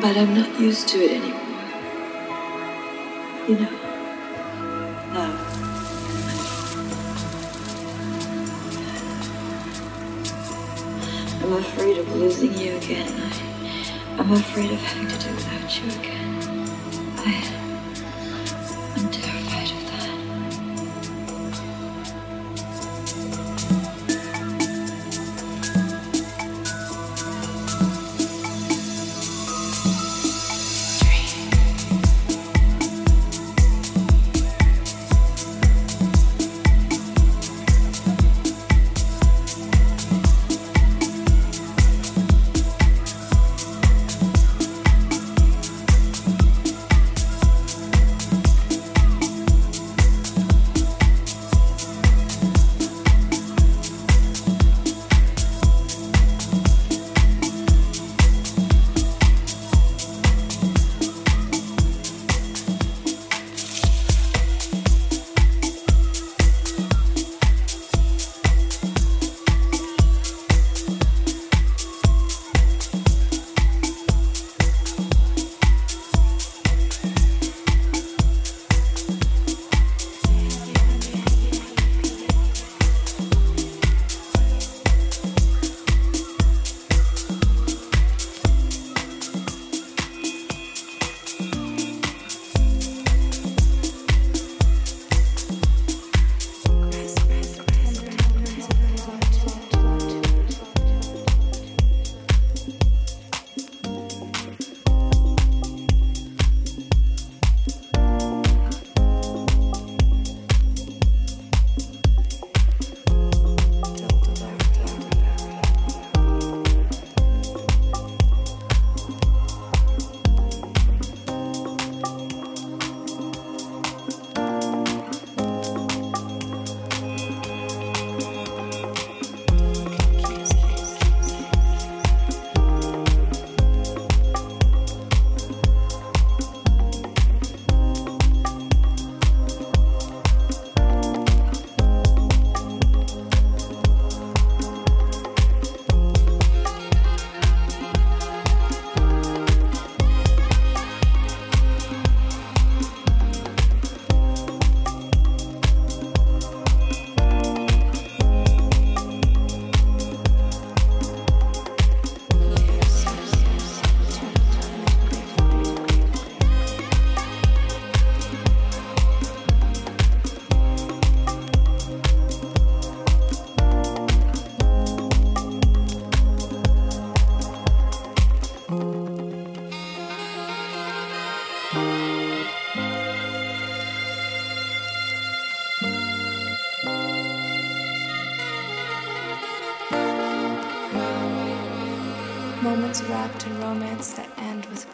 but I'm not used to it anymore. You know, love. I'm afraid of losing you again. I, I'm afraid of having to do without you again. I.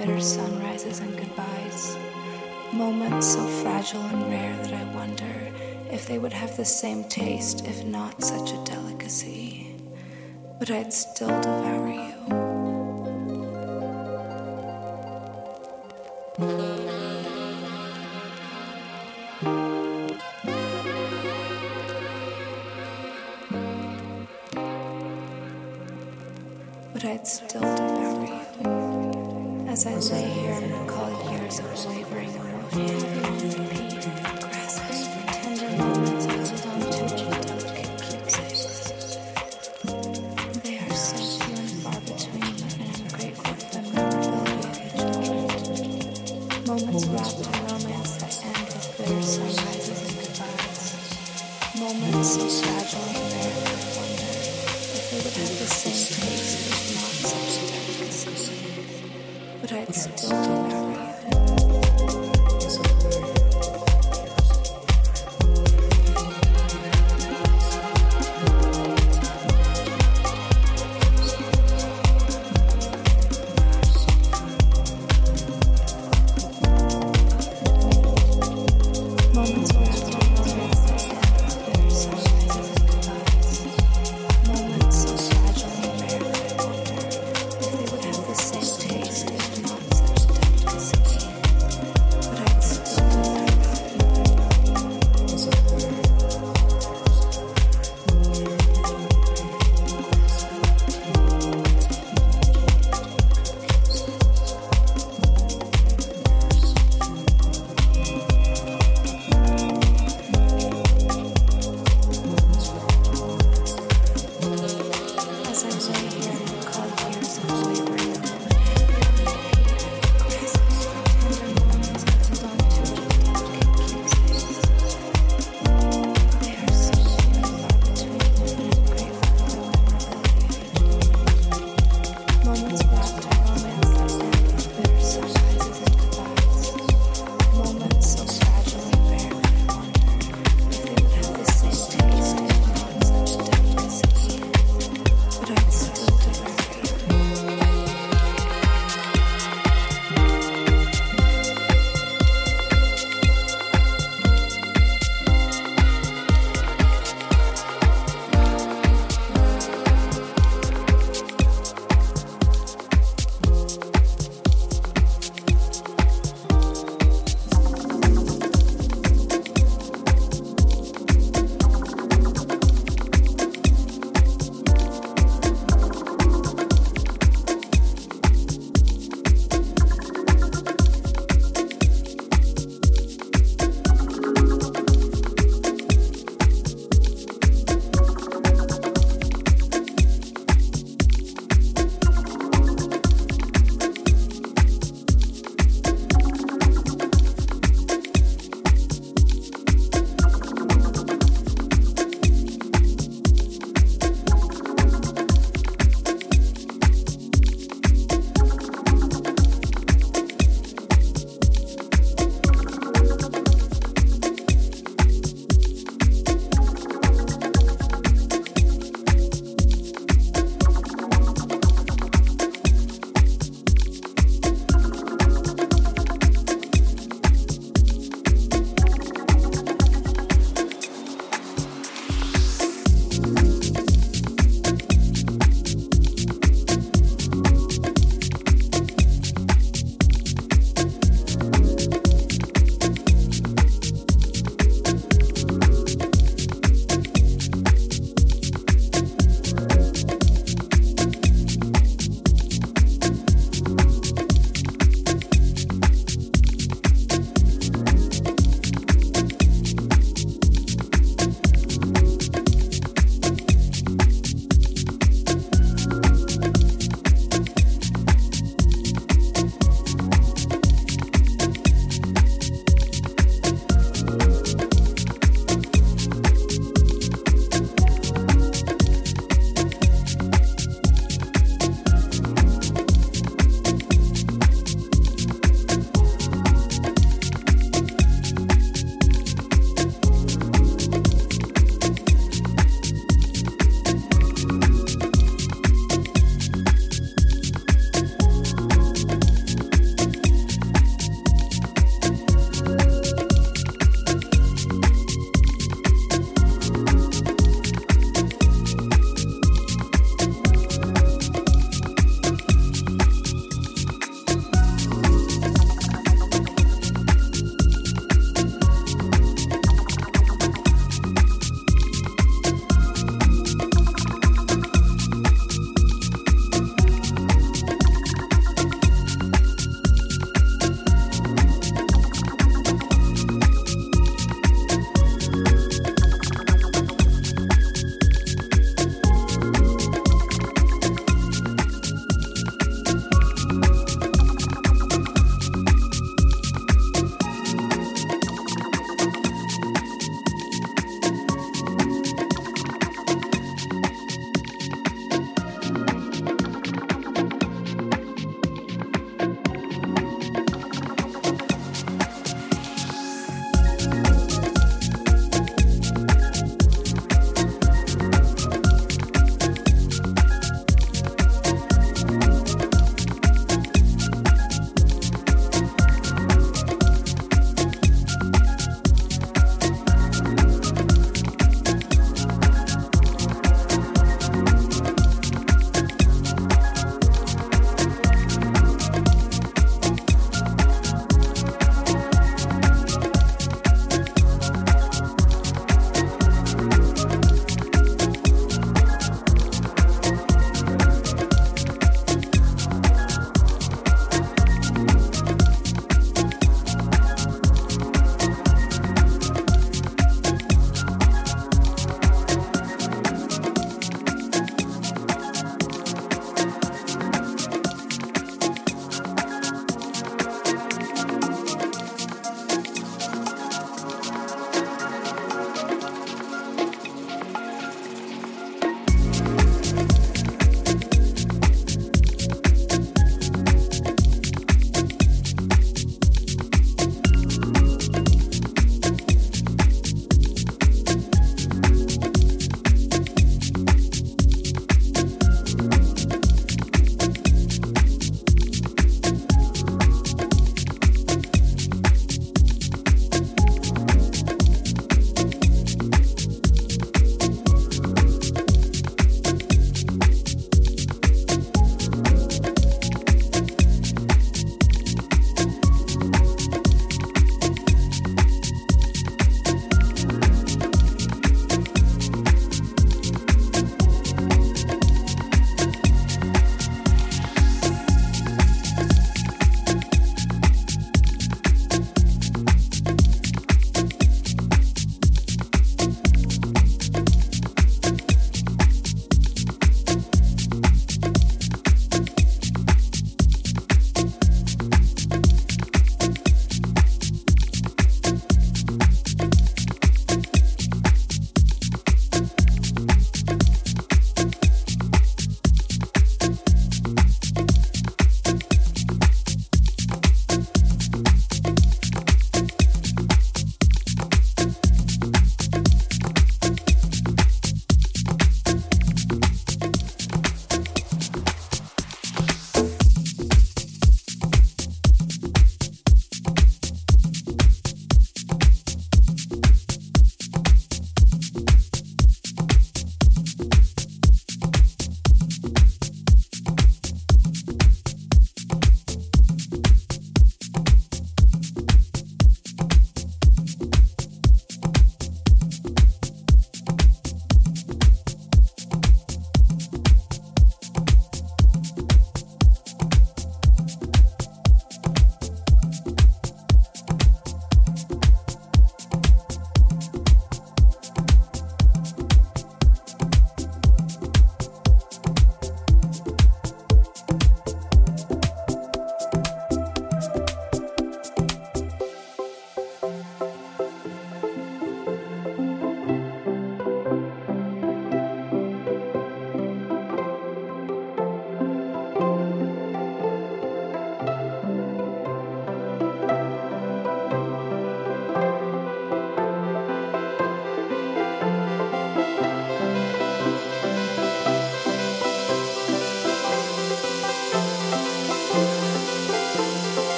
bitter sunrises and goodbyes. Moments so fragile and rare that I wonder if they would have the same taste if not such a delicacy. But I'd still devour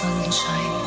身躯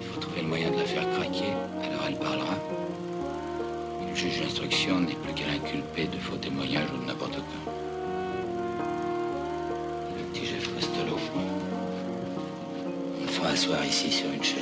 Il faut trouver le moyen de la faire craquer, alors elle parlera. Le juge d'instruction n'est plus qu'à l'inculper de faux témoignages ou de n'importe quoi. Le petit Jeff fond. On le fera asseoir ici sur une chaise.